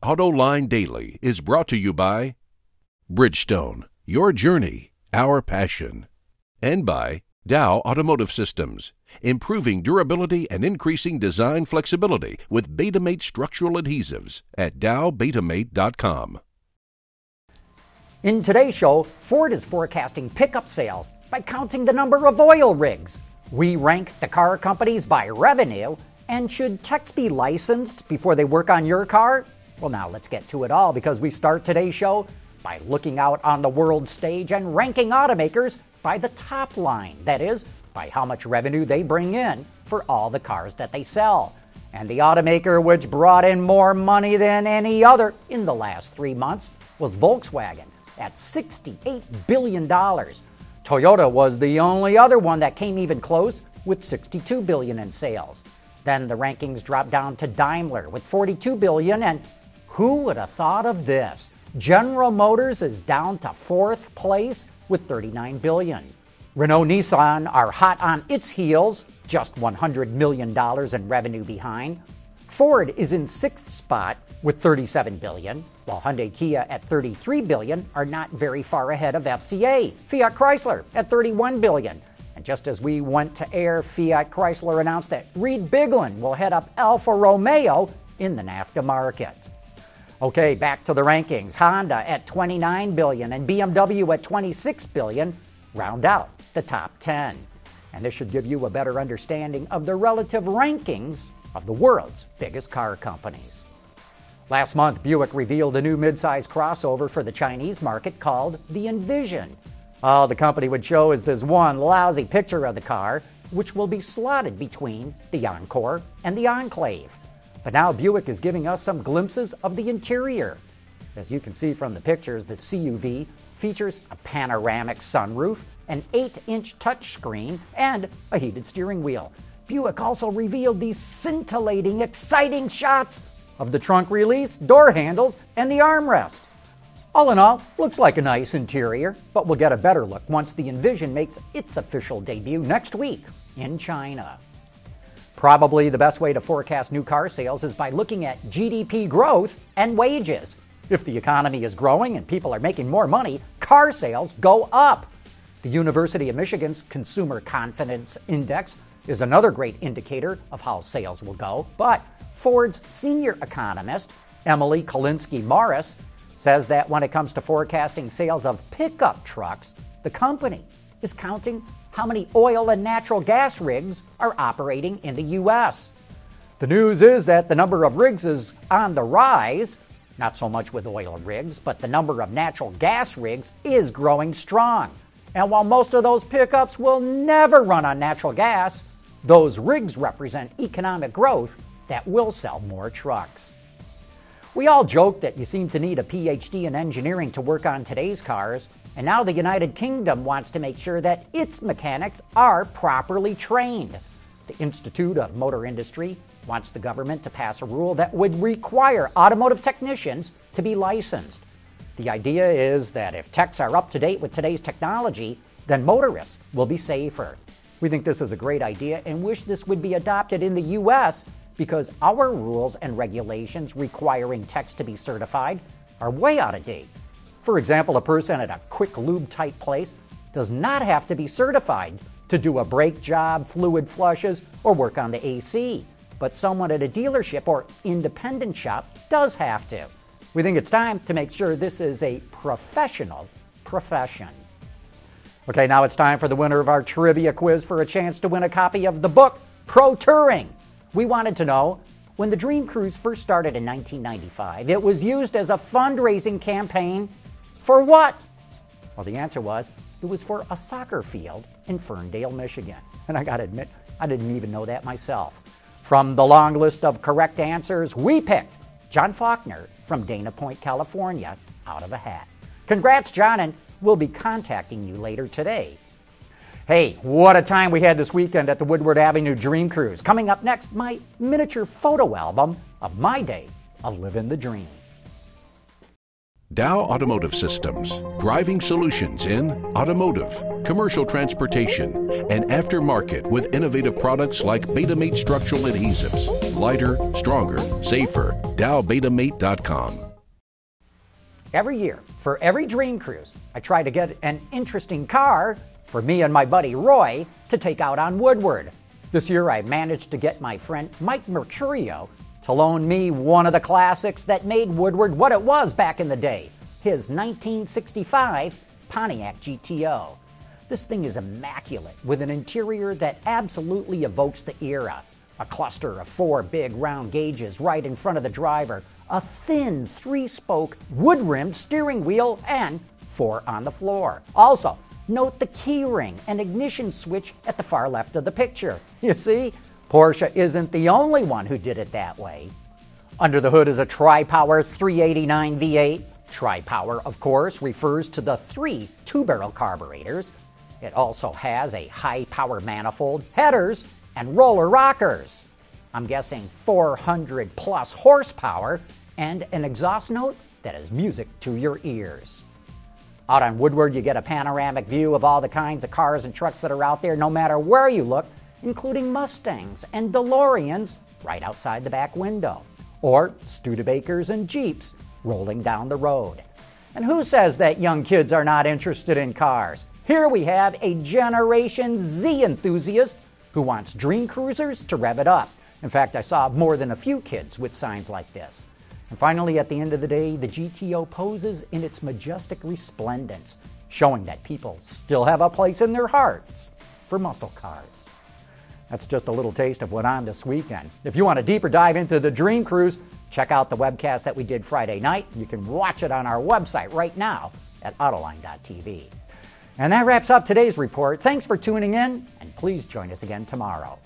AutoLine Daily is brought to you by Bridgestone, your journey, our passion, and by Dow Automotive Systems, improving durability and increasing design flexibility with Betamate structural adhesives at dowbetamate.com. In today's show, Ford is forecasting pickup sales by counting the number of oil rigs. We rank the car companies by revenue, and should techs be licensed before they work on your car? Well, now let's get to it all because we start today's show by looking out on the world stage and ranking automakers by the top line. That is, by how much revenue they bring in for all the cars that they sell. And the automaker which brought in more money than any other in the last three months was Volkswagen at $68 billion. Toyota was the only other one that came even close with 62 billion in sales. Then the rankings dropped down to Daimler with 42 billion and who would have thought of this? General Motors is down to fourth place with 39 billion. Renault Nissan are hot on its heels, just $100 million in revenue behind. Ford is in sixth spot with 37 billion, while Hyundai Kia at 33 billion are not very far ahead of FCA. Fiat Chrysler at 31 billion. And just as we went to air, Fiat Chrysler announced that Reid Bigland will head up Alfa Romeo in the NAFTA market. Okay, back to the rankings. Honda at 29 billion and BMW at 26 billion round out the top 10. And this should give you a better understanding of the relative rankings of the world's biggest car companies. Last month, Buick revealed a new midsize crossover for the Chinese market called the Envision. All the company would show is this one lousy picture of the car, which will be slotted between the Encore and the Enclave. But now Buick is giving us some glimpses of the interior. As you can see from the pictures, the CUV features a panoramic sunroof, an 8 inch touchscreen, and a heated steering wheel. Buick also revealed these scintillating, exciting shots of the trunk release, door handles, and the armrest. All in all, looks like a nice interior, but we'll get a better look once the Envision makes its official debut next week in China. Probably the best way to forecast new car sales is by looking at GDP growth and wages. If the economy is growing and people are making more money, car sales go up. The University of Michigan's Consumer Confidence Index is another great indicator of how sales will go, but Ford's senior economist, Emily Kolinski Morris, says that when it comes to forecasting sales of pickup trucks, the company is counting how many oil and natural gas rigs are operating in the U.S. The news is that the number of rigs is on the rise, not so much with oil rigs, but the number of natural gas rigs is growing strong. And while most of those pickups will never run on natural gas, those rigs represent economic growth that will sell more trucks. We all joke that you seem to need a PhD in engineering to work on today's cars, and now the United Kingdom wants to make sure that its mechanics are properly trained. The Institute of Motor Industry wants the government to pass a rule that would require automotive technicians to be licensed. The idea is that if techs are up to date with today's technology, then motorists will be safer. We think this is a great idea and wish this would be adopted in the U.S. because our rules and regulations requiring techs to be certified are way out of date. For example, a person at a quick lube type place does not have to be certified to do a brake job, fluid flushes, or work on the AC. But someone at a dealership or independent shop does have to. We think it's time to make sure this is a professional profession. Okay, now it's time for the winner of our trivia quiz for a chance to win a copy of the book Pro Touring. We wanted to know when the Dream Cruise first started in 1995, it was used as a fundraising campaign for what? Well, the answer was it was for a soccer field in Ferndale, Michigan. And I got to admit, I didn't even know that myself. From the long list of correct answers, we picked John Faulkner from Dana Point, California, out of a hat. Congrats, John, and we'll be contacting you later today. Hey, what a time we had this weekend at the Woodward Avenue Dream Cruise. Coming up next, my miniature photo album of my day of living the dream. Dow Automotive Systems, driving solutions in automotive, commercial transportation, and aftermarket with innovative products like Betamate structural adhesives. Lighter, stronger, safer. DowBetamate.com. Every year, for every Dream Cruise, I try to get an interesting car for me and my buddy Roy to take out on Woodward. This year, I managed to get my friend Mike Mercurio to loan me one of the classics that made Woodward what it was back in the day his 1965 Pontiac GTO. This thing is immaculate with an interior that absolutely evokes the era. A cluster of four big round gauges right in front of the driver, a thin three spoke wood rimmed steering wheel, and four on the floor. Also, note the keyring and ignition switch at the far left of the picture. You see, Porsche isn't the only one who did it that way. Under the hood is a Tri Power 389 V8. Tri Power, of course, refers to the three two barrel carburetors. It also has a high power manifold, headers, and roller rockers. I'm guessing 400 plus horsepower and an exhaust note that is music to your ears. Out on Woodward, you get a panoramic view of all the kinds of cars and trucks that are out there, no matter where you look, including Mustangs and DeLoreans right outside the back window, or Studebakers and Jeeps rolling down the road. And who says that young kids are not interested in cars? Here we have a Generation Z enthusiast who wants dream cruisers to rev it up. In fact, I saw more than a few kids with signs like this. And finally, at the end of the day, the GTO poses in its majestic resplendence, showing that people still have a place in their hearts for muscle cars. That's just a little taste of what on this weekend. If you want a deeper dive into the Dream Cruise, check out the webcast that we did Friday night. You can watch it on our website right now at Autoline.tv. And that wraps up today's report. Thanks for tuning in, and please join us again tomorrow.